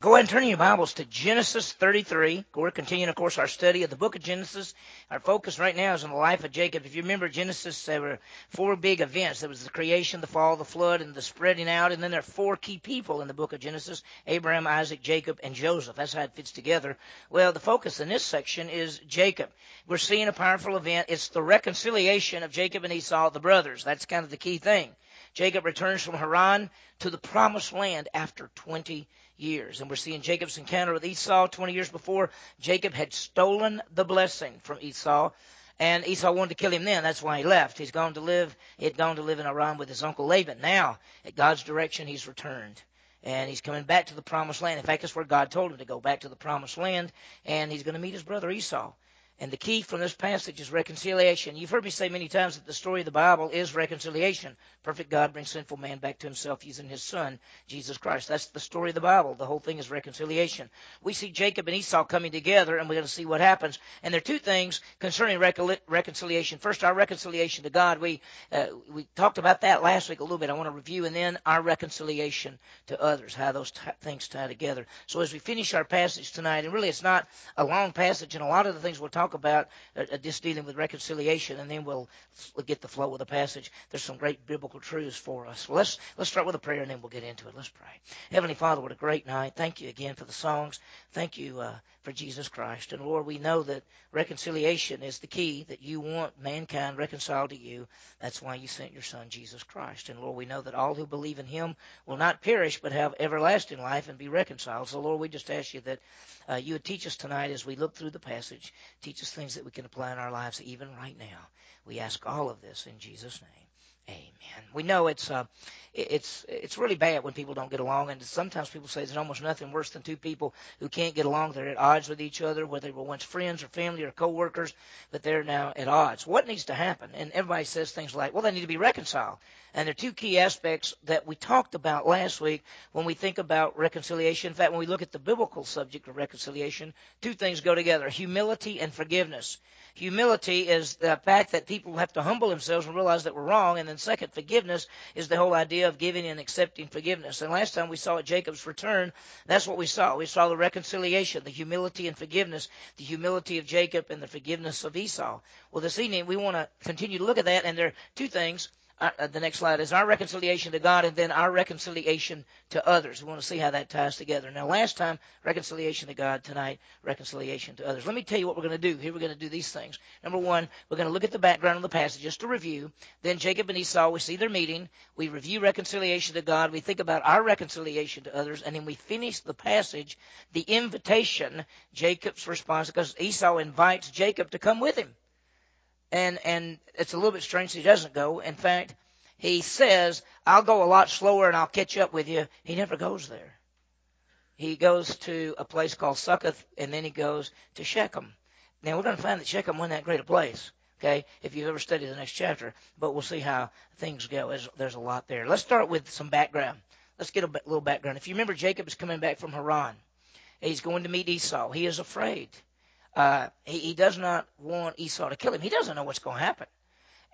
Go ahead and turn your Bibles to Genesis 33. We're continuing, of course, our study of the book of Genesis. Our focus right now is on the life of Jacob. If you remember Genesis, there were four big events. There was the creation, the fall, the flood, and the spreading out. And then there are four key people in the book of Genesis Abraham, Isaac, Jacob, and Joseph. That's how it fits together. Well, the focus in this section is Jacob. We're seeing a powerful event. It's the reconciliation of Jacob and Esau, the brothers. That's kind of the key thing. Jacob returns from Haran to the promised land after 20 years. And we're seeing Jacob's encounter with Esau 20 years before. Jacob had stolen the blessing from Esau. And Esau wanted to kill him then. That's why he left. He's gone to live, he had gone to live in Aram with his uncle Laban. Now, at God's direction, he's returned. And he's coming back to the promised land. In fact, that's where God told him to go, back to the promised land. And he's going to meet his brother Esau. And the key from this passage is reconciliation. You've heard me say many times that the story of the Bible is reconciliation. Perfect God brings sinful man back to himself using his son, Jesus Christ. That's the story of the Bible. The whole thing is reconciliation. We see Jacob and Esau coming together, and we're going to see what happens. And there are two things concerning reconciliation. First, our reconciliation to God. We, uh, we talked about that last week a little bit. I want to review, and then our reconciliation to others, how those t- things tie together. So as we finish our passage tonight, and really it's not a long passage, and a lot of the things we'll talk talk about uh, uh, dealing with reconciliation, and then we'll, we'll get the flow of the passage. There's some great biblical truths for us. Well, let's let's start with a prayer, and then we'll get into it. Let's pray. Heavenly Father, what a great night! Thank you again for the songs. Thank you uh, for Jesus Christ, and Lord, we know that reconciliation is the key. That you want mankind reconciled to you. That's why you sent your Son Jesus Christ, and Lord, we know that all who believe in Him will not perish but have everlasting life and be reconciled. So, Lord, we just ask you that uh, you would teach us tonight as we look through the passage. Teach us things that we can apply in our lives even right now. We ask all of this in Jesus' name. Amen. We know it's uh, it's it's really bad when people don't get along, and sometimes people say there's almost nothing worse than two people who can't get along. They're at odds with each other, whether they were once friends or family or coworkers, but they're now at odds. What needs to happen? And everybody says things like, "Well, they need to be reconciled." And there are two key aspects that we talked about last week when we think about reconciliation. In fact, when we look at the biblical subject of reconciliation, two things go together: humility and forgiveness. Humility is the fact that people have to humble themselves and realize that we're wrong. And then second, forgiveness is the whole idea of giving and accepting forgiveness. And last time we saw at Jacob's return, that's what we saw. We saw the reconciliation, the humility and forgiveness, the humility of Jacob and the forgiveness of Esau. Well, this evening we want to continue to look at that. And there are two things uh, the next slide is our reconciliation to God and then our reconciliation to others. We want to see how that ties together. Now, last time, reconciliation to God. Tonight, reconciliation to others. Let me tell you what we're going to do. Here we're going to do these things. Number one, we're going to look at the background of the passage just to review. Then Jacob and Esau, we see their meeting. We review reconciliation to God. We think about our reconciliation to others. And then we finish the passage, the invitation, Jacob's response, because Esau invites Jacob to come with him and and it's a little bit strange he doesn't go. In fact, he says, "I'll go a lot slower and I'll catch up with you." He never goes there. He goes to a place called Succoth, and then he goes to Shechem. Now we're going to find that Shechem wasn't that great a place. Okay, if you've ever studied the next chapter, but we'll see how things go. There's, there's a lot there. Let's start with some background. Let's get a little background. If you remember, Jacob is coming back from Haran. He's going to meet Esau. He is afraid. Uh, he, he does not want Esau to kill him. He doesn't know what's going to happen.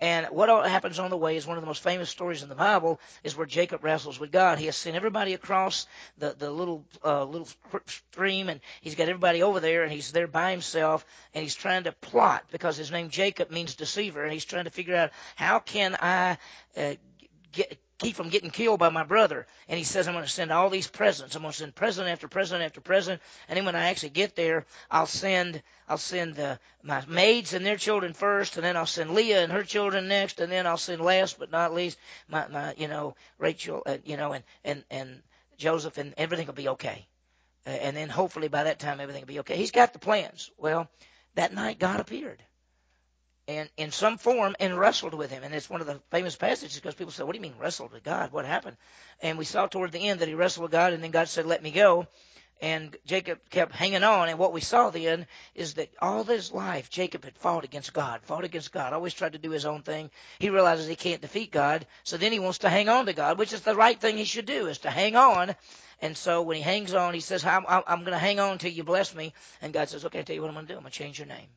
And what happens on the way is one of the most famous stories in the Bible is where Jacob wrestles with God. He has sent everybody across the, the little, uh, little stream and he's got everybody over there and he's there by himself and he's trying to plot because his name Jacob means deceiver and he's trying to figure out how can I, uh, get, keep from getting killed by my brother. And he says, I'm going to send all these presents. I'm going to send present after present after present. And then when I actually get there, I'll send, I'll send the, my maids and their children first, and then I'll send Leah and her children next, and then I'll send last but not least my, my, you know, Rachel, uh, you know, and, and, and Joseph, and everything will be okay. Uh, and then hopefully by that time everything will be okay. He's got the plans. Well, that night God appeared and in some form and wrestled with him. And it's one of the famous passages because people say, What do you mean wrestled with God? What happened? And we saw toward the end that he wrestled with God and then God said, Let me go. And Jacob kept hanging on. And what we saw then is that all his life, Jacob had fought against God, fought against God, always tried to do his own thing. He realizes he can't defeat God. So then he wants to hang on to God, which is the right thing he should do, is to hang on. And so when he hangs on, he says, I'm, I'm going to hang on till you bless me. And God says, Okay, I'll tell you what I'm going to do. I'm going to change your name.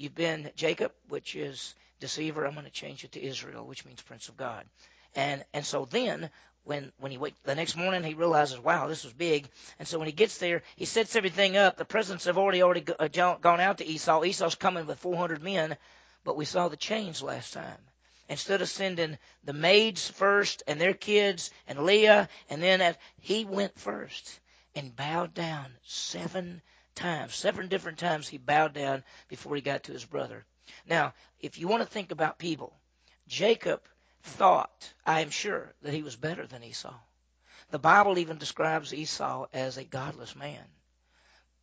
You've been Jacob, which is deceiver. I'm going to change it to Israel, which means prince of God. And and so then when when he wake the next morning he realizes wow this was big and so when he gets there he sets everything up the presents have already already uh, gone out to esau esau's coming with 400 men but we saw the change last time instead of sending the maids first and their kids and leah and then he went first and bowed down seven times seven different times he bowed down before he got to his brother now if you want to think about people jacob thought, I am sure, that he was better than Esau. The Bible even describes Esau as a godless man.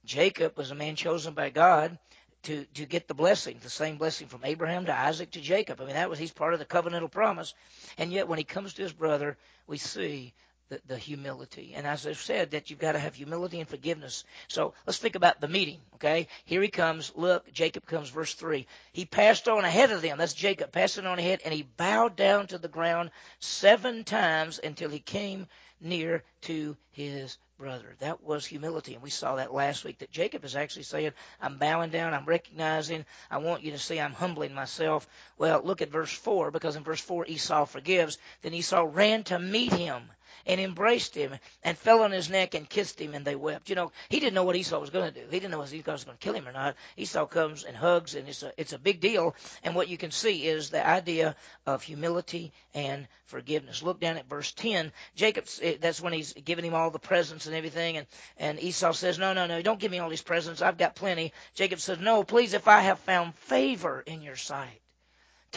Jacob was a man chosen by God to, to get the blessing, the same blessing from Abraham to Isaac to Jacob. I mean, that was he's part of the covenantal promise. And yet, when he comes to his brother, we see the, the humility. And as I've said, that you've got to have humility and forgiveness. So let's think about the meeting, okay? Here he comes. Look, Jacob comes, verse 3. He passed on ahead of them. That's Jacob passing on ahead, and he bowed down to the ground seven times until he came near to his brother. That was humility, and we saw that last week. That Jacob is actually saying, I'm bowing down, I'm recognizing, I want you to see I'm humbling myself. Well, look at verse 4, because in verse 4 Esau forgives. Then Esau ran to meet him and embraced him and fell on his neck and kissed him and they wept. You know, he didn't know what Esau was going to do. He didn't know if Esau was going to kill him or not. Esau comes and hugs and it's a, it's a big deal. And what you can see is the idea of humility and forgiveness. Look down at verse 10. Jacob, eh, that's when he's giving him all the presents and everything. And, and Esau says, no, no, no, don't give me all these presents. I've got plenty. Jacob says, no, please, if I have found favor in your sight.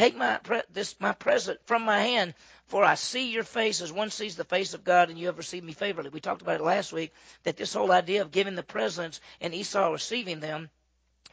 Take my this my present from my hand, for I see your face as one sees the face of God, and you have received me favorably. We talked about it last week that this whole idea of giving the presents and Esau receiving them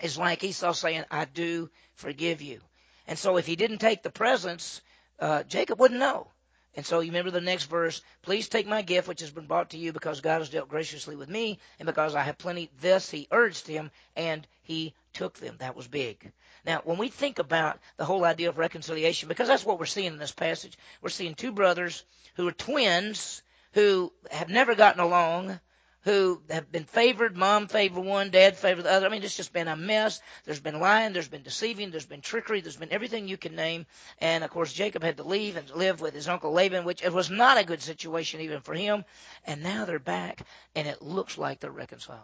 is like Esau saying, "I do forgive you." And so, if he didn't take the presents, uh, Jacob wouldn't know. And so you remember the next verse, please take my gift which has been brought to you because God has dealt graciously with me and because I have plenty. This he urged him and he took them. That was big. Now, when we think about the whole idea of reconciliation, because that's what we're seeing in this passage, we're seeing two brothers who are twins who have never gotten along, who have been favored. Mom favored one, dad favored the other. I mean, it's just been a mess. There's been lying, there's been deceiving, there's been trickery, there's been everything you can name. And of course, Jacob had to leave and live with his uncle Laban, which it was not a good situation even for him. And now they're back, and it looks like they're reconciled.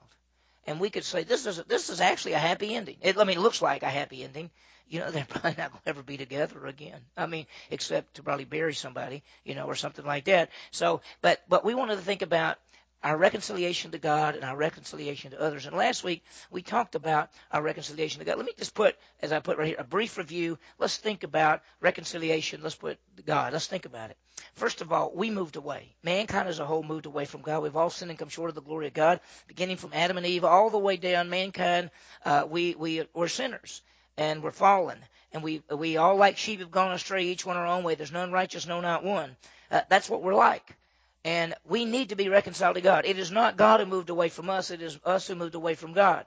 And we could say this is this is actually a happy ending. It, I mean, it looks like a happy ending. You know, they're probably not going to ever be together again. I mean, except to probably bury somebody, you know, or something like that. So, but but we wanted to think about our reconciliation to God and our reconciliation to others. And last week we talked about our reconciliation to God. Let me just put, as I put right here, a brief review. Let's think about reconciliation. Let's put God. Let's think about it. First of all, we moved away. Mankind as a whole moved away from God. We've all sinned and come short of the glory of God, beginning from Adam and Eve all the way down. Mankind, uh, we we were sinners and we're fallen. And we we all like sheep have gone astray, each one our own way. There's none righteous, no, not one. Uh, that's what we're like. And we need to be reconciled to God. It is not God who moved away from us, it is us who moved away from God.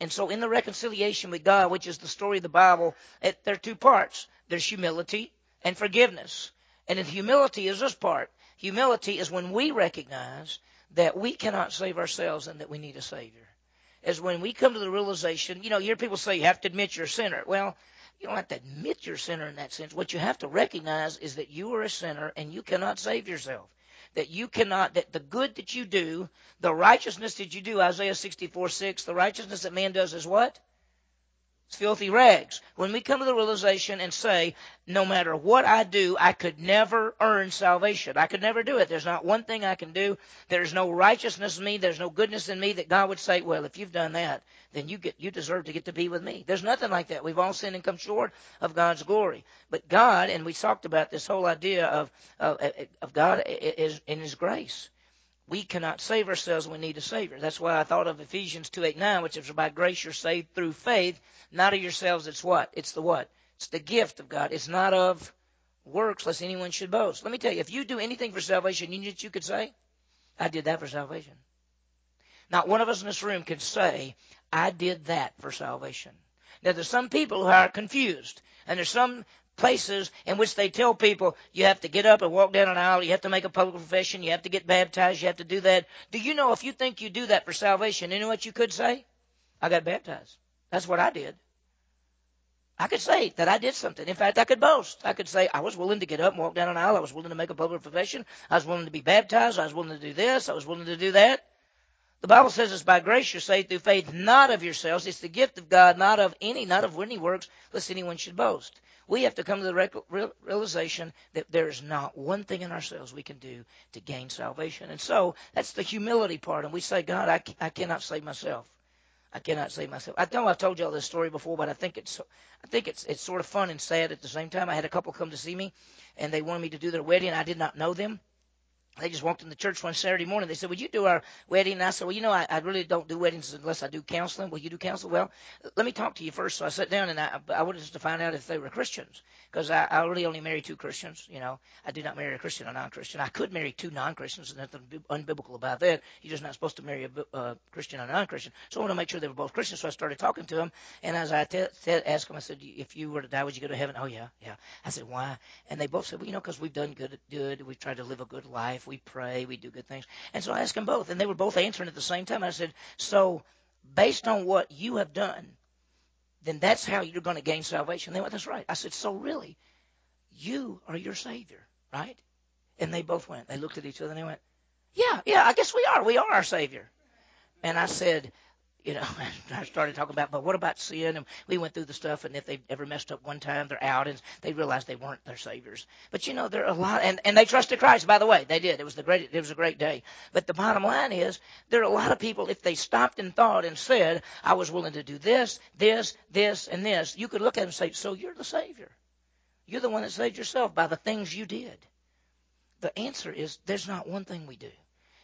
And so in the reconciliation with God, which is the story of the Bible, it, there are two parts. There's humility and forgiveness. And in humility is this part. Humility is when we recognize that we cannot save ourselves and that we need a Savior. Is when we come to the realization, you know, you hear people say you have to admit you're a sinner. Well, you don't have to admit you're a sinner in that sense. What you have to recognize is that you are a sinner and you cannot save yourself that you cannot, that the good that you do, the righteousness that you do, Isaiah 64 6, the righteousness that man does is what? Filthy rags. When we come to the realization and say, no matter what I do, I could never earn salvation. I could never do it. There's not one thing I can do. There's no righteousness in me. There's no goodness in me that God would say, well, if you've done that, then you get, you deserve to get to be with me. There's nothing like that. We've all sinned and come short of God's glory. But God, and we talked about this whole idea of, of, of God is in His grace we cannot save ourselves. We need a Savior. That's why I thought of Ephesians 2 8 9, which is by grace you're saved through faith, not of yourselves. It's what? It's the what? It's the gift of God. It's not of works, lest anyone should boast. Let me tell you, if you do anything for salvation, you know you could say? I did that for salvation. Not one of us in this room can say, I did that for salvation. Now, there's some people who are confused, and there's some places in which they tell people you have to get up and walk down an aisle, you have to make a public profession, you have to get baptized, you have to do that. Do you know if you think you do that for salvation, you know what you could say? I got baptized. That's what I did. I could say that I did something. In fact, I could boast. I could say I was willing to get up and walk down an aisle. I was willing to make a public profession. I was willing to be baptized. I was willing to do this. I was willing to do that. The Bible says it's by grace you're saved through faith, not of yourselves. It's the gift of God, not of any, not of any works, lest anyone should boast. We have to come to the realization that there is not one thing in ourselves we can do to gain salvation. And so that's the humility part. And we say, God, I, I cannot save myself. I cannot save myself. I know I've told y'all this story before, but I think it's I think it's it's sort of fun and sad at the same time. I had a couple come to see me, and they wanted me to do their wedding. And I did not know them, they just walked in the church one Saturday morning. They said, Would you do our wedding? And I said, Well, you know, I, I really don't do weddings unless I do counseling. Will you do counseling? Well, let me talk to you first. So I sat down and I, I wanted to find out if they were Christians because I, I really only marry two Christians. You know, I do not marry a Christian or non Christian. I could marry two non Christians. There's nothing unbiblical about that. You're just not supposed to marry a uh, Christian or non Christian. So I wanted to make sure they were both Christians. So I started talking to them. And as I t- t- asked them, I said, If you were to die, would you go to heaven? Oh, yeah, yeah. I said, Why? And they both said, Well, you know, because we've done good, good. We've tried to live a good life. We pray. We do good things. And so I asked them both, and they were both answering at the same time. I said, So, based on what you have done, then that's how you're going to gain salvation. They went, That's right. I said, So, really, you are your Savior, right? And they both went. They looked at each other and they went, Yeah, yeah, I guess we are. We are our Savior. And I said, you know, I started talking about, but what about sin? And we went through the stuff, and if they've ever messed up one time, they're out, and they realized they weren't their saviors. But you know, there are a lot, and, and they trusted Christ. By the way, they did. It was the great. It was a great day. But the bottom line is, there are a lot of people. If they stopped and thought and said, "I was willing to do this, this, this, and this," you could look at them and say, "So you're the savior. You're the one that saved yourself by the things you did." The answer is, there's not one thing we do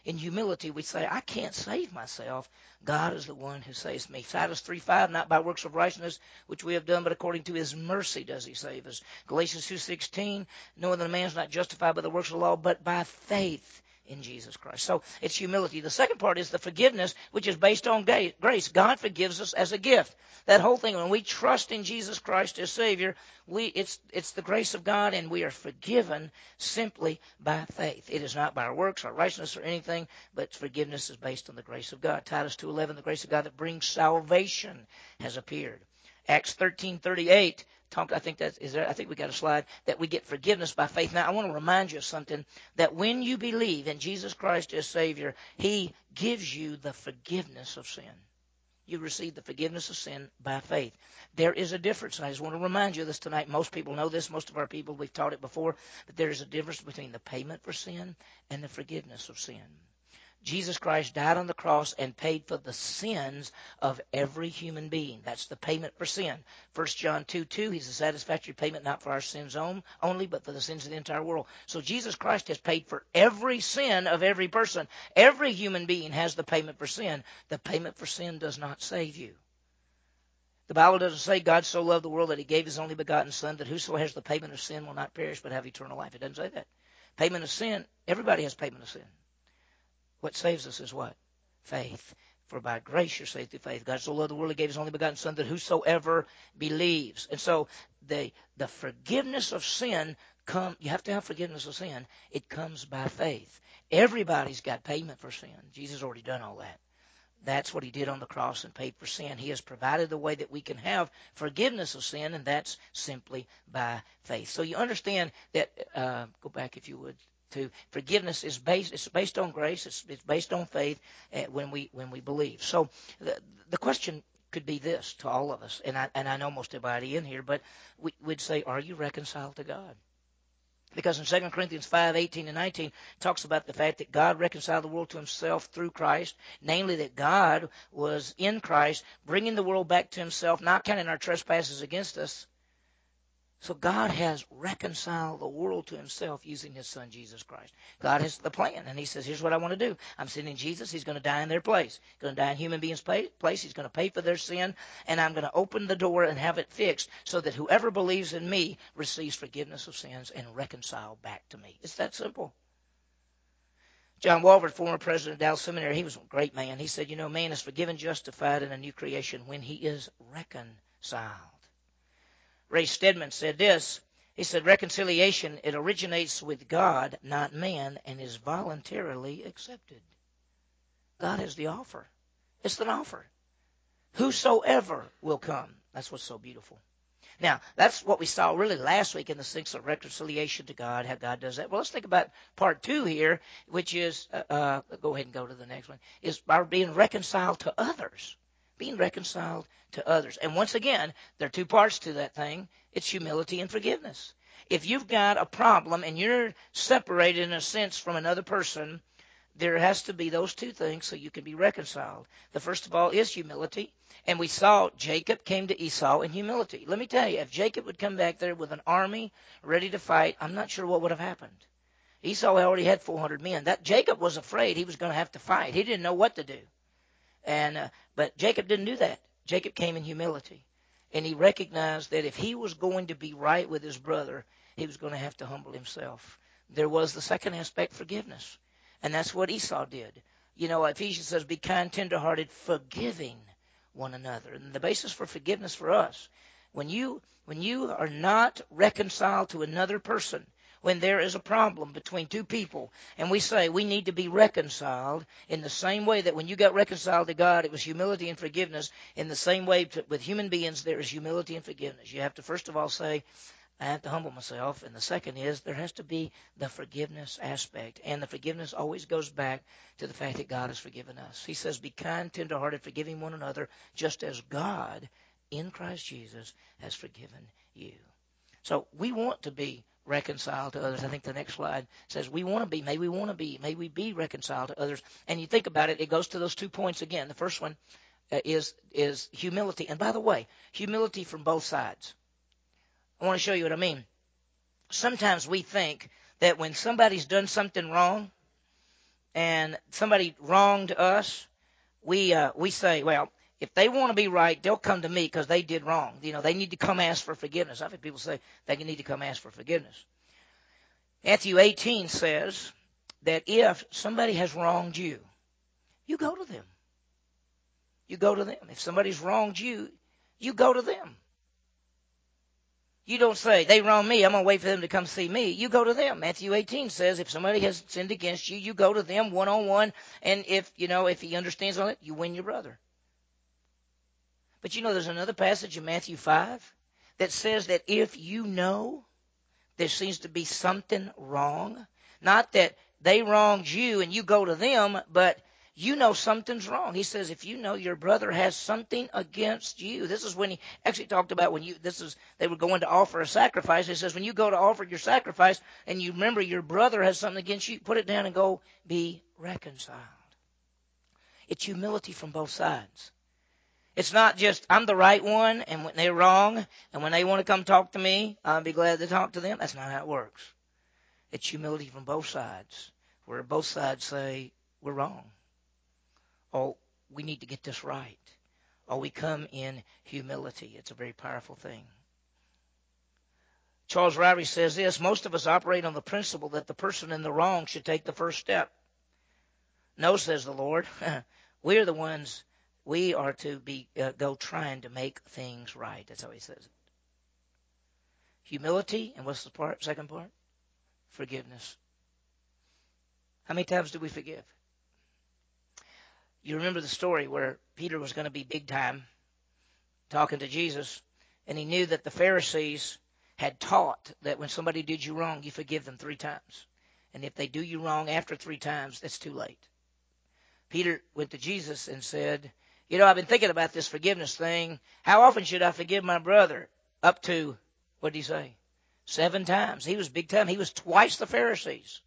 in humility, we say, I can't save myself. God is the one who saves me. Titus 3 5, not by works of righteousness which we have done, but according to his mercy does he save us. Galatians two sixteen, knowing that a man is not justified by the works of the law, but by faith in Jesus Christ. So it's humility. The second part is the forgiveness, which is based on grace. God forgives us as a gift. That whole thing, when we trust in Jesus Christ as Savior, we, it's, it's the grace of God and we are forgiven simply by faith. It is not by our works, our righteousness, or anything, but forgiveness is based on the grace of God. Titus 2.11, the grace of God that brings salvation has appeared. Acts 13:38 talked. I think that is there. I think we got a slide that we get forgiveness by faith. Now I want to remind you of something that when you believe in Jesus Christ as Savior, He gives you the forgiveness of sin. You receive the forgiveness of sin by faith. There is a difference, and I just want to remind you of this tonight. Most people know this. Most of our people, we've taught it before, but there is a difference between the payment for sin and the forgiveness of sin. Jesus Christ died on the cross and paid for the sins of every human being. That's the payment for sin. 1 John 2 2, He's a satisfactory payment not for our sins only, but for the sins of the entire world. So Jesus Christ has paid for every sin of every person. Every human being has the payment for sin. The payment for sin does not save you. The Bible doesn't say God so loved the world that he gave his only begotten Son that whoso has the payment of sin will not perish but have eternal life. It doesn't say that. Payment of sin, everybody has payment of sin. What saves us is what? Faith. For by grace you're saved through faith. God so loved the world, He gave His only begotten Son, that whosoever believes. And so the the forgiveness of sin come. You have to have forgiveness of sin. It comes by faith. Everybody's got payment for sin. Jesus already done all that. That's what he did on the cross and paid for sin. He has provided the way that we can have forgiveness of sin, and that's simply by faith. So you understand that. Uh, go back if you would to forgiveness is based it's based on grace it's, it's based on faith uh, when we when we believe. So the, the question could be this to all of us and I and I know most everybody in here but we, would say are you reconciled to God? Because in 2 Corinthians 5, 18 and 19 talks about the fact that God reconciled the world to himself through Christ, namely that God was in Christ, bringing the world back to himself, not counting our trespasses against us, so God has reconciled the world to himself using his son Jesus Christ. God has the plan and he says, here's what I want to do. I'm sending Jesus. He's going to die in their place. He's going to die in human beings' place. He's going to pay for their sin and I'm going to open the door and have it fixed so that whoever believes in me receives forgiveness of sins and reconciled back to me. It's that simple. John Walvoord, former president of Dallas Seminary, he was a great man. He said, you know, man is forgiven, justified, in a new creation when he is reconciled. Ray Stedman said this. He said, reconciliation, it originates with God, not man, and is voluntarily accepted. God has the offer. It's an offer. Whosoever will come. That's what's so beautiful. Now, that's what we saw really last week in the sense of reconciliation to God, how God does that. Well, let's think about part two here, which is, uh, uh, go ahead and go to the next one, is our being reconciled to others. Being reconciled to others. And once again, there are two parts to that thing. It's humility and forgiveness. If you've got a problem and you're separated in a sense from another person, there has to be those two things so you can be reconciled. The first of all is humility. And we saw Jacob came to Esau in humility. Let me tell you, if Jacob would come back there with an army ready to fight, I'm not sure what would have happened. Esau already had 400 men. That Jacob was afraid he was going to have to fight. He didn't know what to do. And uh, but Jacob didn't do that. Jacob came in humility. And he recognized that if he was going to be right with his brother, he was going to have to humble himself. There was the second aspect, forgiveness. And that's what Esau did. You know, Ephesians says, be kind, tenderhearted, forgiving one another. And the basis for forgiveness for us, when you, when you are not reconciled to another person, when there is a problem between two people, and we say we need to be reconciled in the same way that when you got reconciled to God, it was humility and forgiveness. In the same way to, with human beings, there is humility and forgiveness. You have to first of all say, I have to humble myself. And the second is there has to be the forgiveness aspect. And the forgiveness always goes back to the fact that God has forgiven us. He says, Be kind, tenderhearted, forgiving one another, just as God in Christ Jesus has forgiven you. So we want to be reconciled to others. I think the next slide says we want to be, may we want to be, may we be reconciled to others. And you think about it, it goes to those two points again. The first one uh, is is humility. And by the way, humility from both sides. I want to show you what I mean. Sometimes we think that when somebody's done something wrong and somebody wronged us, we uh, we say, well, if they want to be right, they'll come to me because they did wrong. You know, they need to come ask for forgiveness. I've heard people say they need to come ask for forgiveness. Matthew 18 says that if somebody has wronged you, you go to them. You go to them. If somebody's wronged you, you go to them. You don't say, they wronged me, I'm going to wait for them to come see me. You go to them. Matthew 18 says, if somebody has sinned against you, you go to them one on one. And if, you know, if he understands on it, you win your brother. But you know, there's another passage in Matthew 5 that says that if you know there seems to be something wrong, not that they wronged you and you go to them, but you know something's wrong. He says if you know your brother has something against you, this is when he actually talked about when you this is they were going to offer a sacrifice. He says when you go to offer your sacrifice and you remember your brother has something against you, put it down and go be reconciled. It's humility from both sides. It's not just I'm the right one and when they're wrong and when they want to come talk to me, I'll be glad to talk to them. That's not how it works. It's humility from both sides, where both sides say we're wrong or we need to get this right. Or we come in humility. It's a very powerful thing. Charles Ryrie says this most of us operate on the principle that the person in the wrong should take the first step. No, says the Lord. We're the ones, we are to be uh, go trying to make things right. That's how he says it. Humility, and what's the part, second part? Forgiveness. How many times do we forgive? You remember the story where Peter was going to be big time talking to Jesus, and he knew that the Pharisees had taught that when somebody did you wrong, you forgive them three times. And if they do you wrong after three times, it's too late. Peter went to Jesus and said, You know, I've been thinking about this forgiveness thing. How often should I forgive my brother? Up to, what did he say? Seven times. He was big time. He was twice the Pharisees.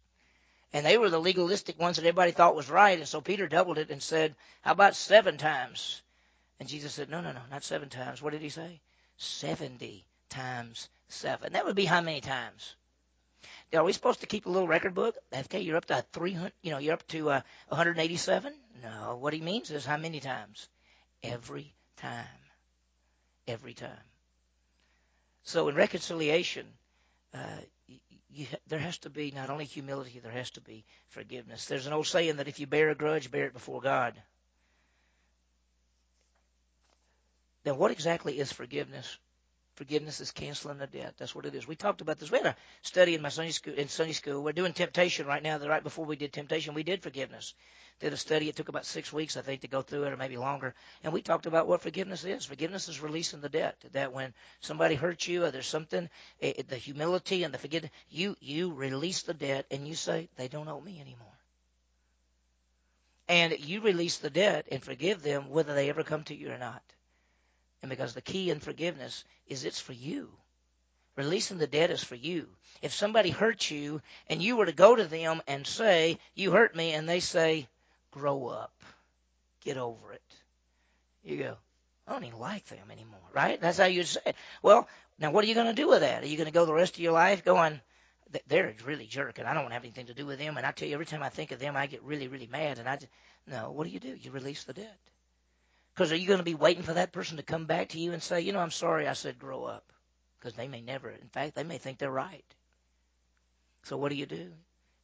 And they were the legalistic ones that everybody thought was right. And so Peter doubled it and said, How about seven times? And Jesus said, No, no, no, not seven times. What did he say? 70 times seven. That would be how many times? Are we supposed to keep a little record book? Okay, you're up to 300, you know, you're up to uh, 187? No, what he means is how many times? Every time. Every time. So in reconciliation, uh, you, there has to be not only humility, there has to be forgiveness. There's an old saying that if you bear a grudge, bear it before God. Now, what exactly is forgiveness? Forgiveness is canceling a debt. That's what it is. We talked about this. We had a study in my Sunday school. In Sunday school, we're doing temptation right now. Right before we did temptation, we did forgiveness. Did a study. It took about six weeks, I think, to go through it, or maybe longer. And we talked about what forgiveness is. Forgiveness is releasing the debt. That when somebody hurts you, or there's something, it, eh, the humility and the forgiveness, you you release the debt, and you say they don't owe me anymore. And you release the debt and forgive them, whether they ever come to you or not. And because the key in forgiveness is it's for you. Releasing the debt is for you. If somebody hurts you and you were to go to them and say, You hurt me, and they say, Grow up, get over it, you go, I don't even like them anymore, right? That's how you say it. Well, now what are you going to do with that? Are you going to go the rest of your life going, They're really jerking. I don't want to have anything to do with them. And I tell you, every time I think of them, I get really, really mad. And I just, no, what do you do? You release the debt. Because are you going to be waiting for that person to come back to you and say, You know, I'm sorry I said grow up? because they may never, in fact, they may think they're right. So what do you do?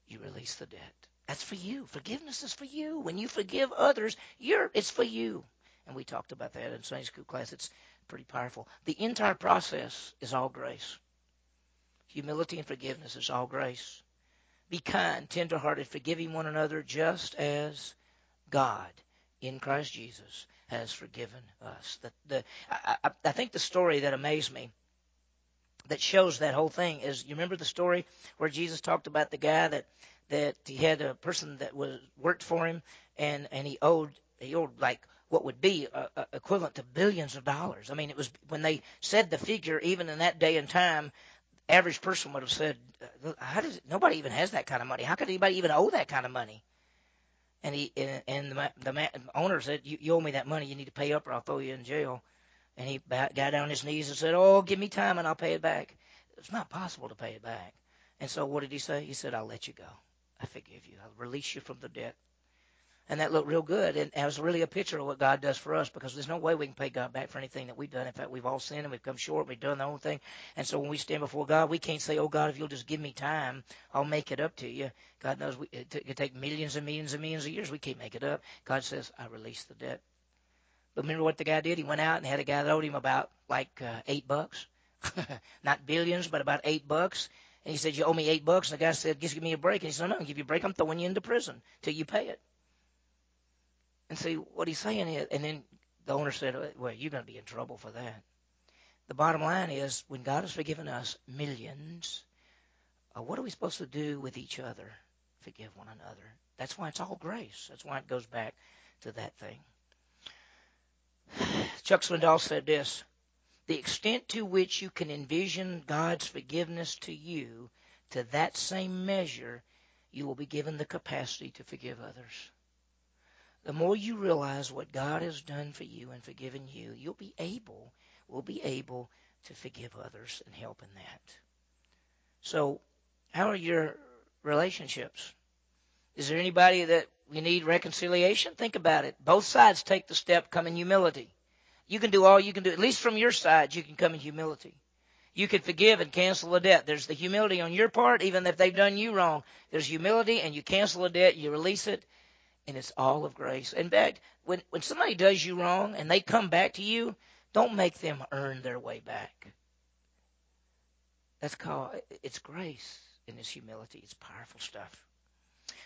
You release the debt. That's for you. Forgiveness is for you. When you forgive others, you're it's for you. And we talked about that in Sunday school class. It's pretty powerful. The entire process is all grace. Humility and forgiveness is all grace. Be kind, tenderhearted, forgiving one another just as God in Christ Jesus has forgiven us. The, the, I, I think the story that amazed me that shows that whole thing is you remember the story where Jesus talked about the guy that that he had a person that was worked for him and and he owed he owed like what would be uh, uh, equivalent to billions of dollars. I mean, it was when they said the figure, even in that day and time, average person would have said, uh, "How does nobody even has that kind of money? How could anybody even owe that kind of money?" And he and, the owner said, you, "You owe me that money. You need to pay up, or I'll throw you in jail." And he got down on his knees and said, Oh, give me time and I'll pay it back. It's not possible to pay it back. And so what did he say? He said, I'll let you go. I forgive you. I'll release you from the debt. And that looked real good. And it was really a picture of what God does for us because there's no way we can pay God back for anything that we've done. In fact, we've all sinned and we've come short. We've done the whole thing. And so when we stand before God, we can't say, Oh, God, if you'll just give me time, I'll make it up to you. God knows we, it could take millions and millions and millions of years. We can't make it up. God says, I release the debt. But remember what the guy did? He went out and had a guy that owed him about like uh, eight bucks. Not billions, but about eight bucks. And he said, You owe me eight bucks. And the guy said, Just give me a break. And he said, No, no, I'll give you a break. I'm throwing you into prison till you pay it. And see, what he's saying is, and then the owner said, Well, you're going to be in trouble for that. The bottom line is, when God has forgiven us millions, uh, what are we supposed to do with each other? Forgive one another. That's why it's all grace. That's why it goes back to that thing. Chuck Swindoll said this The extent to which you can envision God's forgiveness to you, to that same measure, you will be given the capacity to forgive others. The more you realize what God has done for you and forgiven you, you'll be able, will be able to forgive others and help in that. So, how are your relationships? Is there anybody that you need reconciliation? Think about it. Both sides take the step, come in humility. You can do all you can do. At least from your side, you can come in humility. You can forgive and cancel a debt. There's the humility on your part, even if they've done you wrong. There's humility, and you cancel a debt, you release it, and it's all of grace. In fact, when, when somebody does you wrong and they come back to you, don't make them earn their way back. That's called, it's grace and it's humility. It's powerful stuff.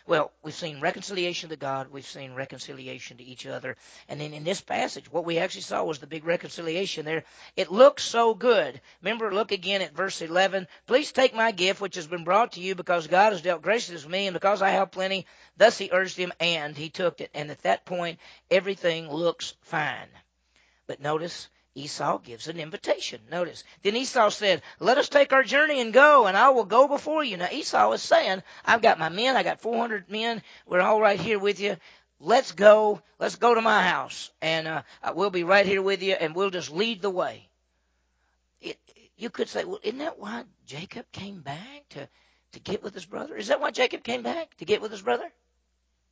Well, we've seen reconciliation to God, we've seen reconciliation to each other. And then in this passage, what we actually saw was the big reconciliation there. It looks so good. Remember, look again at verse 11. Please take my gift, which has been brought to you, because God has dealt graciously with me, and because I have plenty. Thus he urged him, and he took it. And at that point, everything looks fine. But notice, Esau gives an invitation. Notice. Then Esau said, Let us take our journey and go, and I will go before you. Now Esau is saying, I've got my men, I got 400 men, we're all right here with you. Let's go, let's go to my house, and uh, we'll be right here with you, and we'll just lead the way. It, you could say, well, isn't that why Jacob came back to, to get with his brother? Is that why Jacob came back to get with his brother?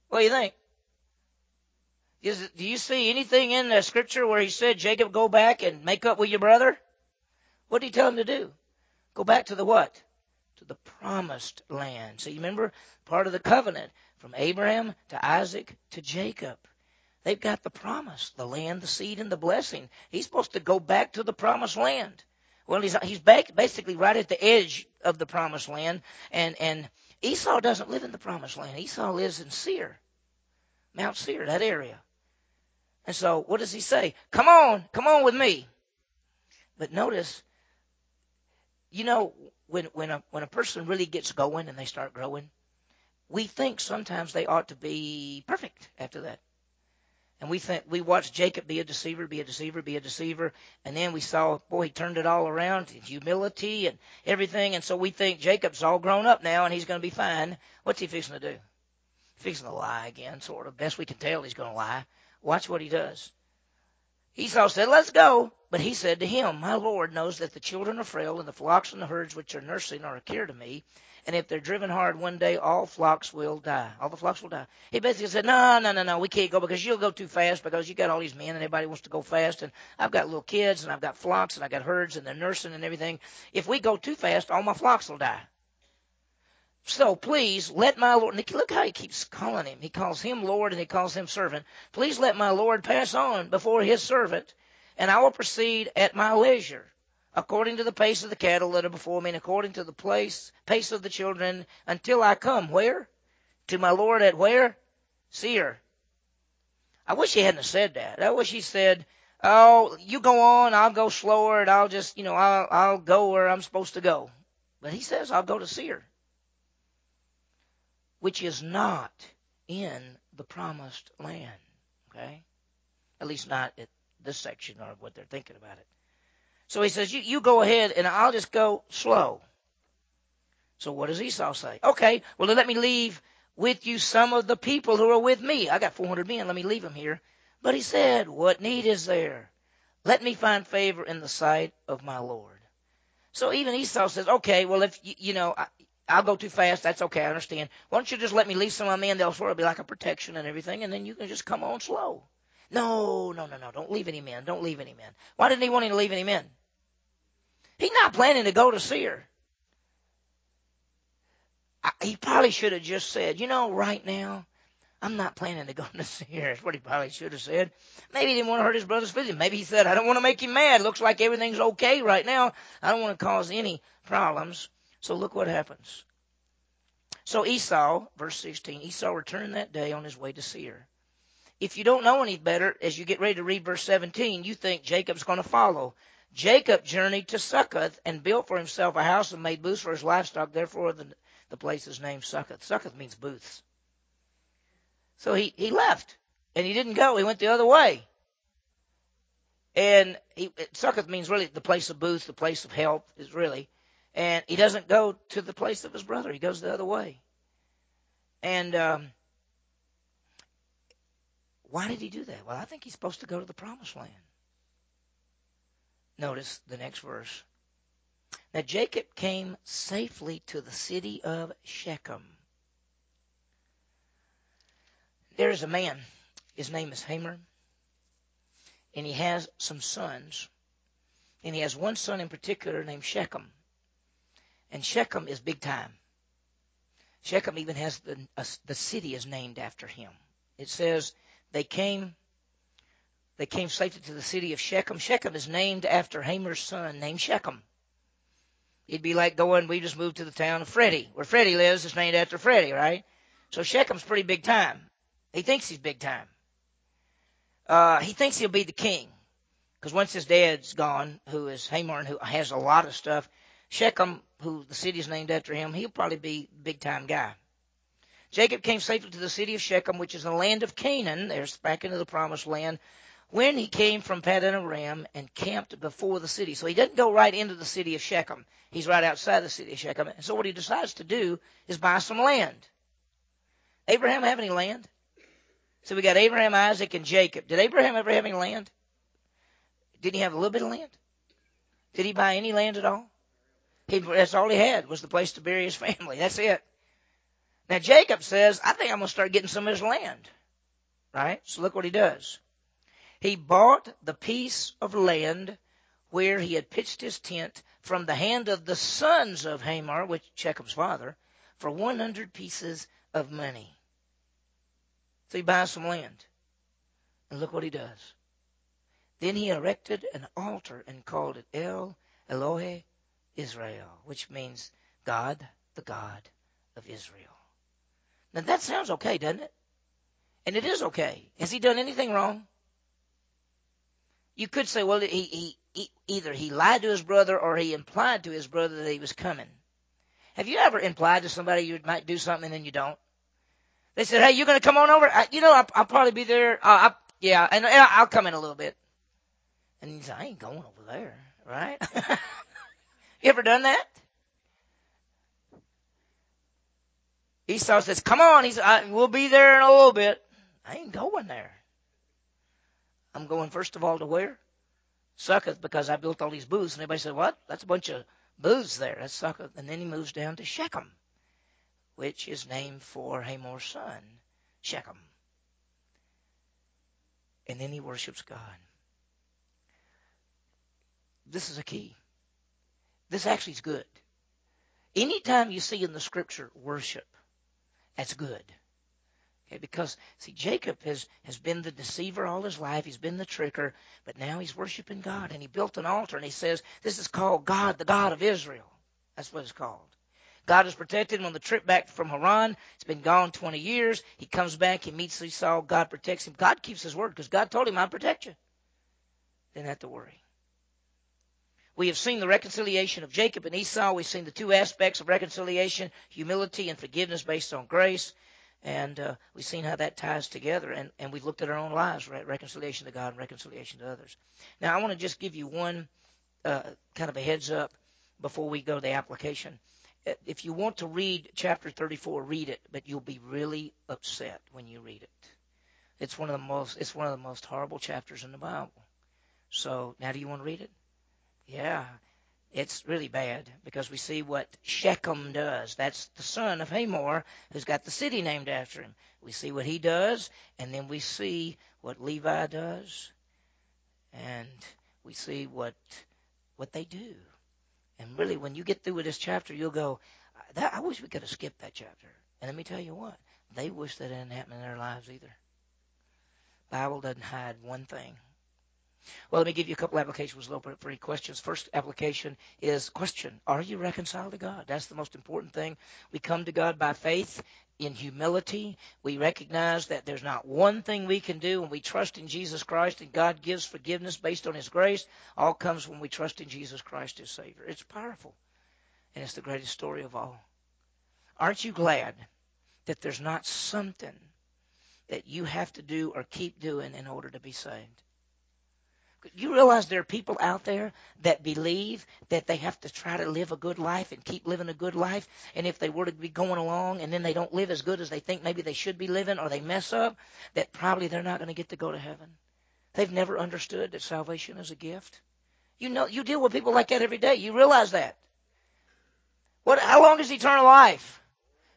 What do you think? Is, do you see anything in the scripture where he said, Jacob, go back and make up with your brother? What did he tell him to do? Go back to the what? To the promised land. So you remember part of the covenant from Abraham to Isaac to Jacob. They've got the promise, the land, the seed, and the blessing. He's supposed to go back to the promised land. Well, he's he's back, basically right at the edge of the promised land, and and Esau doesn't live in the promised land. Esau lives in Seir. Mount Seir, that area. And so what does he say? Come on, come on with me. But notice, you know, when when a when a person really gets going and they start growing, we think sometimes they ought to be perfect after that. And we think we watched Jacob be a deceiver, be a deceiver, be a deceiver, and then we saw, boy, he turned it all around, in humility and everything, and so we think Jacob's all grown up now and he's going to be fine. What's he fixing to do? Fixing to lie again, sort of. Best we can tell, he's going to lie. Watch what he does. Esau said, Let's go. But he said to him, My Lord knows that the children are frail, and the flocks and the herds which are nursing are a care to me. And if they're driven hard one day, all flocks will die. All the flocks will die. He basically said, No, no, no, no, we can't go because you'll go too fast because you got all these men and everybody wants to go fast. And I've got little kids and I've got flocks and I've got herds and they're nursing and everything. If we go too fast, all my flocks will die. So please let my Lord, look how he keeps calling him. He calls him Lord and he calls him servant. Please let my Lord pass on before his servant, and I will proceed at my leisure, according to the pace of the cattle that are before me, and according to the place, pace of the children, until I come. Where? To my Lord at where? Seir. I wish he hadn't said that. I wish he said, Oh, you go on, I'll go slower, and I'll just, you know, I'll, I'll go where I'm supposed to go. But he says, I'll go to Seir which is not in the promised land. Okay? At least not at this section of what they're thinking about it. So he says, you, you go ahead and I'll just go slow. So what does Esau say? Okay, well then let me leave with you some of the people who are with me. I got 400 men. Let me leave them here. But he said, what need is there? Let me find favor in the sight of my Lord. So even Esau says, okay, well if you, you know, I'll go too fast. That's okay. I understand. Why don't you just let me leave some of my men? They'll sort of be like a protection and everything, and then you can just come on slow. No, no, no, no. Don't leave any men. Don't leave any men. Why didn't he want him to leave any men? He's not planning to go to Seir. I, he probably should have just said, you know, right now, I'm not planning to go to Seir. That's what he probably should have said. Maybe he didn't want to hurt his brother's feelings. Maybe he said, I don't want to make him mad. Looks like everything's okay right now. I don't want to cause any problems. So look what happens. So Esau, verse 16, Esau returned that day on his way to Seir. If you don't know any better, as you get ready to read verse 17, you think Jacob's going to follow. Jacob journeyed to Succoth and built for himself a house and made booths for his livestock. Therefore, the, the place is named Succoth. Succoth means booths. So he, he left and he didn't go. He went the other way. And he, Succoth means really the place of booths, the place of help is really. And he doesn't go to the place of his brother. He goes the other way. And um, why did he do that? Well, I think he's supposed to go to the promised land. Notice the next verse. Now Jacob came safely to the city of Shechem. There is a man. His name is Hamor. And he has some sons. And he has one son in particular named Shechem. And Shechem is big time. Shechem even has the, the city is named after him. It says they came they came safely to the city of Shechem. Shechem is named after Hamor's son named Shechem. It'd be like going, we just moved to the town of Freddie. Where Freddie lives is named after Freddie, right? So Shechem's pretty big time. He thinks he's big time. Uh, he thinks he'll be the king. Because once his dad's gone, who is Hamor and who has a lot of stuff, Shechem, who the city is named after him, he'll probably be big time guy. Jacob came safely to the city of Shechem, which is the land of Canaan. There's back into the promised land. When he came from Paddan Aram and camped before the city. So he doesn't go right into the city of Shechem. He's right outside the city of Shechem. And so what he decides to do is buy some land. Abraham have any land? So we got Abraham, Isaac, and Jacob. Did Abraham ever have any land? Didn't he have a little bit of land? Did he buy any land at all? He, that's all he had was the place to bury his family. That's it. Now Jacob says, I think I'm going to start getting some of his land. Right? So look what he does. He bought the piece of land where he had pitched his tent from the hand of the sons of Hamor, which Jacob's father, for 100 pieces of money. So he buys some land. And look what he does. Then he erected an altar and called it El Elohe Israel, which means God, the God of Israel. Now that sounds okay, doesn't it? And it is okay. Has he done anything wrong? You could say, well, he, he, he, either he lied to his brother or he implied to his brother that he was coming. Have you ever implied to somebody you might do something and you don't? They said, "Hey, you're going to come on over? I, you know, I'll, I'll probably be there. Uh, I, yeah, and, and I'll come in a little bit." And he said, "I ain't going over there, right?" you ever done that? Esau says, "Come on." "We'll be there in a little bit." I ain't going there. I'm going first of all to where? Succoth, because I built all these booths. And everybody said, "What? That's a bunch of booths there. That's Succoth." And then he moves down to Shechem which is named for Hamor's son, Shechem. And then he worships God. This is a key. This actually is good. Anytime you see in the scripture worship, that's good. Okay, because see, Jacob has, has been the deceiver all his life. He's been the tricker, but now he's worshiping God. And he built an altar and he says, This is called God, the God of Israel. That's what it's called. God has protected him on the trip back from Haran. It's been gone 20 years. He comes back. He meets Esau. God protects him. God keeps his word because God told him, I'll protect you. Didn't have to worry. We have seen the reconciliation of Jacob and Esau. We've seen the two aspects of reconciliation, humility and forgiveness based on grace. And uh, we've seen how that ties together. And, and we've looked at our own lives, right? reconciliation to God and reconciliation to others. Now, I want to just give you one uh, kind of a heads up before we go to the application if you want to read chapter 34, read it, but you'll be really upset when you read it. It's one of the most it's one of the most horrible chapters in the Bible. So now do you want to read it? Yeah. It's really bad because we see what Shechem does. That's the son of Hamor who's got the city named after him. We see what he does, and then we see what Levi does, and we see what what they do. And really, when you get through with this chapter, you'll go, I wish we could have skipped that chapter. And let me tell you what, they wish that didn't happen in their lives either. The Bible doesn't hide one thing. Well, let me give you a couple applications. We'll open up for any questions. First application is question: Are you reconciled to God? That's the most important thing. We come to God by faith, in humility. We recognize that there's not one thing we can do and we trust in Jesus Christ and God gives forgiveness based on His grace. All comes when we trust in Jesus Christ as Savior. It's powerful. And it's the greatest story of all. Aren't you glad that there's not something that you have to do or keep doing in order to be saved? You realize there are people out there that believe that they have to try to live a good life and keep living a good life. And if they were to be going along and then they don't live as good as they think maybe they should be living or they mess up, that probably they're not going to get to go to heaven. They've never understood that salvation is a gift. You know, you deal with people like that every day. You realize that. What, how long is eternal life?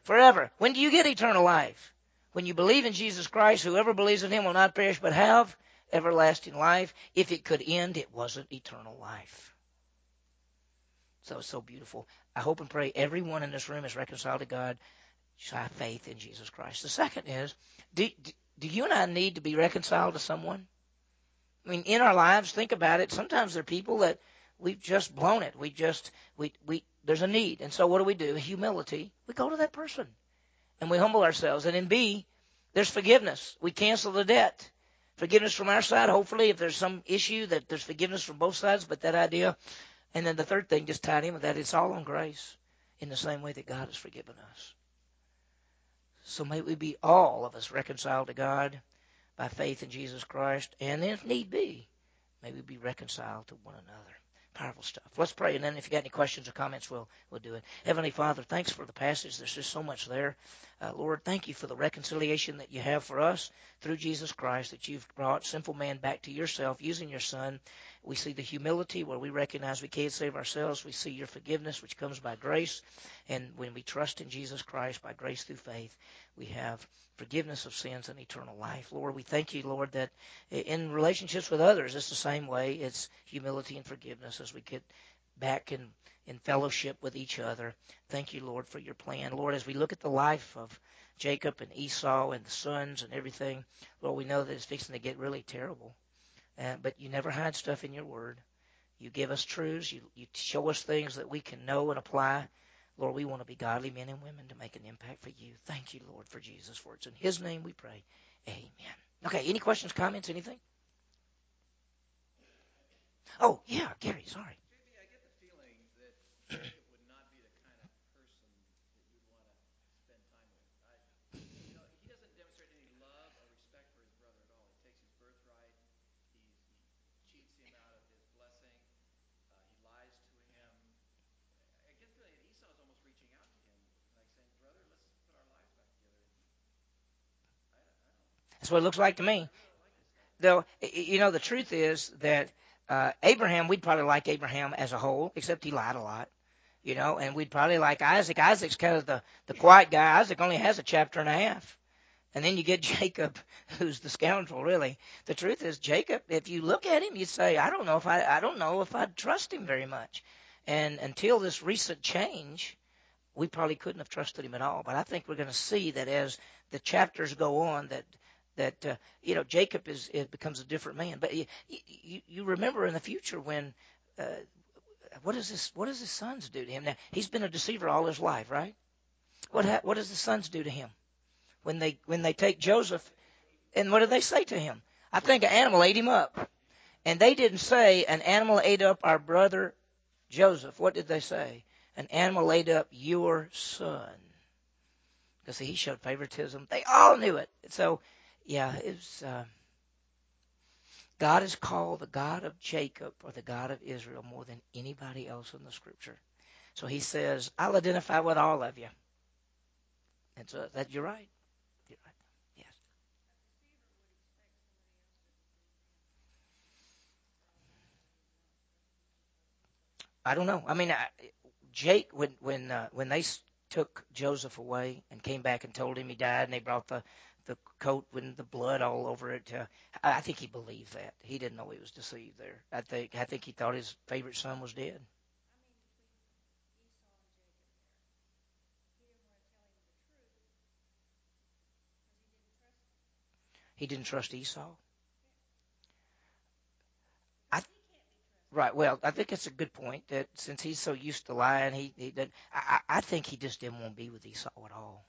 Forever. When do you get eternal life? When you believe in Jesus Christ, whoever believes in him will not perish but have everlasting life. If it could end, it wasn't eternal life. So it's so beautiful. I hope and pray everyone in this room is reconciled to God by faith in Jesus Christ. The second is, do, do you and I need to be reconciled to someone? I mean, in our lives, think about it. Sometimes there are people that we've just blown it. We just, we, we, there's a need. And so what do we do? Humility. We go to that person and we humble ourselves. And in B, there's forgiveness. We cancel the debt forgiveness from our side, hopefully, if there's some issue, that there's forgiveness from both sides, but that idea. And then the third thing, just tied in with that, it's all on grace in the same way that God has forgiven us. So may we be all of us reconciled to God by faith in Jesus Christ, and if need be, may we be reconciled to one another. Powerful stuff. Let's pray, and then if you got any questions or comments, we'll we'll do it. Heavenly Father, thanks for the passage. There's just so much there. Uh, Lord, thank you for the reconciliation that you have for us through Jesus Christ, that you've brought sinful man back to yourself using your Son. We see the humility where we recognize we can't save ourselves. We see your forgiveness, which comes by grace. And when we trust in Jesus Christ by grace through faith, we have forgiveness of sins and eternal life. Lord, we thank you, Lord, that in relationships with others, it's the same way. It's humility and forgiveness as we get back in, in fellowship with each other. Thank you, Lord, for your plan. Lord, as we look at the life of Jacob and Esau and the sons and everything, Lord, we know that it's fixing to get really terrible. Uh, but you never hide stuff in your word. You give us truths. You, you show us things that we can know and apply. Lord, we want to be godly men and women to make an impact for you. Thank you, Lord, for Jesus. For it's in His name we pray. Amen. Okay, any questions, comments, anything? Oh, yeah, Gary, sorry. That's what it looks like to me. Though, you know, the truth is that uh, Abraham, we'd probably like Abraham as a whole, except he lied a lot, you know, and we'd probably like Isaac. Isaac's kind of the, the quiet guy. Isaac only has a chapter and a half. And then you get Jacob, who's the scoundrel, really. The truth is, Jacob, if you look at him, you say, I don't know if I, I don't know if I'd trust him very much. And until this recent change, we probably couldn't have trusted him at all. But I think we're going to see that as the chapters go on, that that uh, you know Jacob is it becomes a different man. But you, you, you remember in the future when uh, what does this what does his sons do to him? Now he's been a deceiver all his life, right? What ha- what does the sons do to him when they when they take Joseph? And what do they say to him? I think an animal ate him up. And they didn't say an animal ate up our brother Joseph. What did they say? An animal ate up your son. Because he showed favoritism. They all knew it. So yeah, it's uh, God is called the God of Jacob or the God of Israel more than anybody else in the Scripture. So He says, "I'll identify with all of you." And so that you're right. You're right. Yes. I don't know. I mean, I, Jake, when when uh, when they took Joseph away and came back and told him he died, and they brought the the coat with the blood all over it. Uh, I think he believed that. He didn't know he was deceived there. I think I think he thought his favorite son was dead. He didn't trust Esau. I, right. Well, I think it's a good point that since he's so used to lying, he, he that I, I think he just didn't want to be with Esau at all.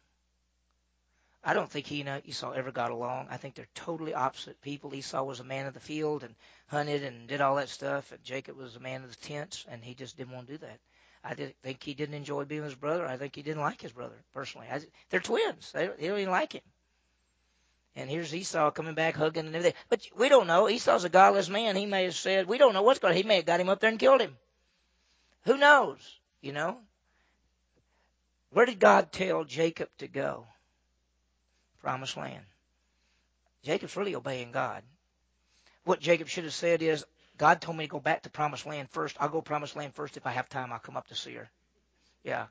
I don't think he and Esau ever got along. I think they're totally opposite people. Esau was a man of the field and hunted and did all that stuff, and Jacob was a man of the tents, and he just didn't want to do that. I think he didn't enjoy being his brother. I think he didn't like his brother personally. I, they're twins. They, they don't even like him. And here's Esau coming back hugging and everything. But we don't know. Esau's a godless man. He may have said, we don't know what's going. He may have got him up there and killed him. Who knows? You know? Where did God tell Jacob to go? Promised land. Jacob's really obeying God. What Jacob should have said is, God told me to go back to promised land first. I'll go promised land first. If I have time, I'll come up to Seir. Yeah.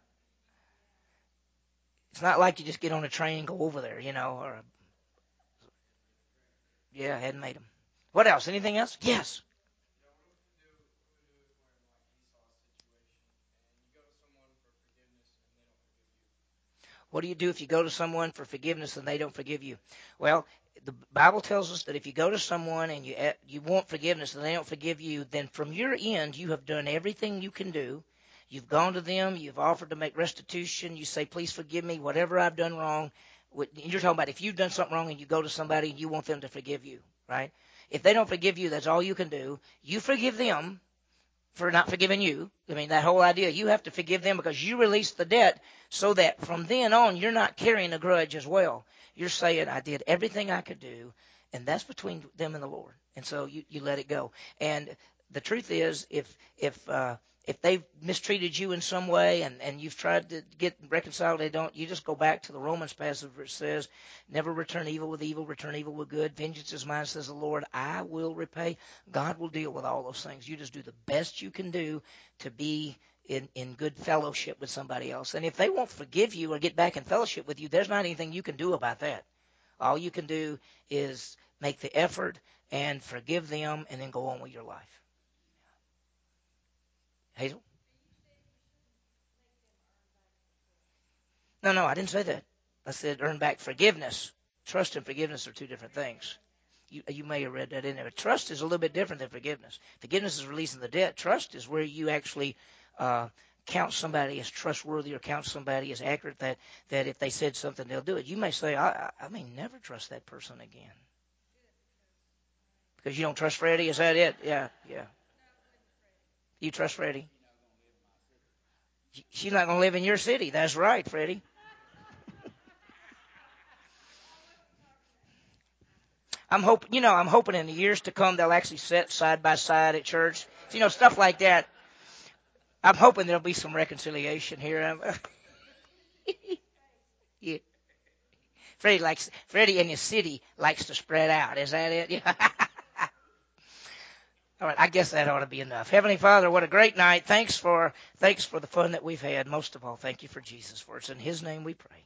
It's not like you just get on a train and go over there, you know, or yeah, hadn't made them. What else? Anything else? Yes. What do you do if you go to someone for forgiveness and they don't forgive you? Well, the Bible tells us that if you go to someone and you eh, you want forgiveness and they don't forgive you, then from your end you have done everything you can do. You've gone to them, you've offered to make restitution. You say, "Please forgive me, whatever I've done wrong." You're talking about if you've done something wrong and you go to somebody and you want them to forgive you, right? If they don't forgive you, that's all you can do. You forgive them, for not forgiving you. I mean, that whole idea, you have to forgive them because you released the debt so that from then on, you're not carrying a grudge as well. You're saying, I did everything I could do, and that's between them and the Lord. And so you, you let it go. And the truth is, if, if, uh, if they've mistreated you in some way and, and you've tried to get reconciled, they don't, you just go back to the Romans passage it says, never return evil with evil, return evil with good. Vengeance is mine, says the Lord. I will repay. God will deal with all those things. You just do the best you can do to be in, in good fellowship with somebody else. And if they won't forgive you or get back in fellowship with you, there's not anything you can do about that. All you can do is make the effort and forgive them and then go on with your life. Hazel? No, no, I didn't say that. I said earn back forgiveness. Trust and forgiveness are two different things. You, you may have read that in there. Trust is a little bit different than forgiveness. Forgiveness is releasing the debt. Trust is where you actually uh, count somebody as trustworthy or count somebody as accurate that that if they said something they'll do it. You may say, I, I may never trust that person again because you don't trust Freddie. Is that it? Yeah, yeah. You trust Freddie? She's not going to live in your city. That's right, Freddie. I'm hoping, you know, I'm hoping in the years to come they'll actually sit side by side at church. You know, stuff like that. I'm hoping there'll be some reconciliation here. yeah. Freddie likes Freddie in his city likes to spread out. Is that it? Yeah. All right, I guess that ought to be enough. Heavenly Father, what a great night. Thanks for thanks for the fun that we've had. Most of all, thank you for Jesus for us. In his name we pray.